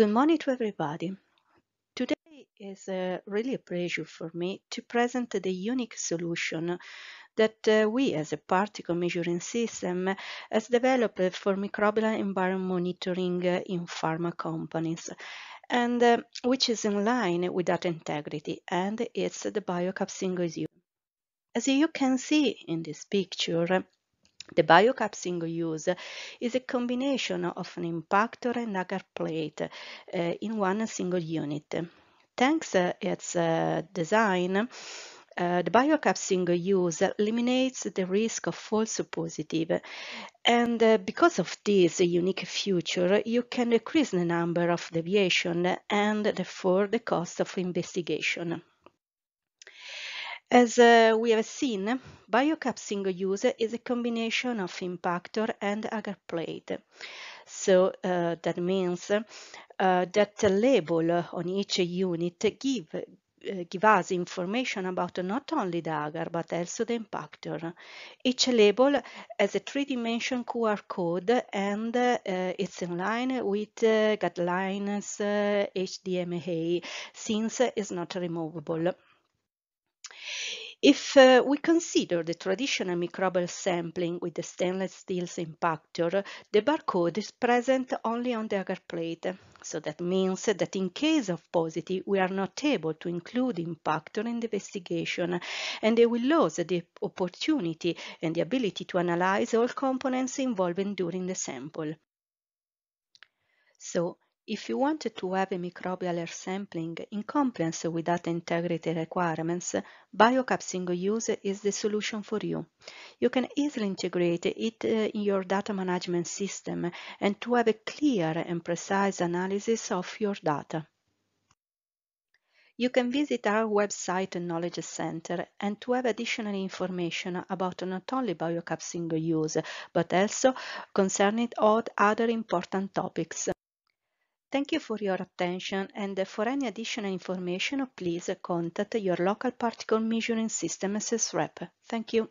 Good morning to everybody. Today is uh, really a pleasure for me to present the unique solution that uh, we as a particle measuring system has developed for microbial environment monitoring uh, in pharma companies and uh, which is in line with data integrity and it's the BioCapt single use. As you can see in this picture, the BioCapt single use is a combination of an impactor and agar plate uh, in one single unit. Thanks to its uh, design, uh, the BioCapt single use eliminates the risk of false positive. And uh, because of this unique feature, you can decrease the number of deviation and therefore the cost of investigation. As uh, we have seen, BioCapt single use is a combination of impactor and agar plate. So uh, that means uh, that the label on each unit give uh, give us information about not only the agar but also the impactor. Each label has a three-dimension QR code and uh, it's in line with uh, guidelines HDMA since it's not removable. If uh, we consider the traditional microbial sampling with the stainless steel impactor, the barcode is present only on the agar plate. So that means that in case of positive, we are not able to include impactor in the investigation and they will lose the opportunity and the ability to analyze all components involved during the sample. So if you wanted to have a microbial air sampling in compliance with data integrity requirements, BioCapt single use is the solution for you. You can easily integrate it uh, in your data management system and to have a clear and precise analysis of your data. You can visit our website and Knowledge Center and to have additional information about not only BioCapt single use, but also concerning all other important topics. Thank you for your attention and for any additional information please contact your local particle measuring system sales rep. Thank you.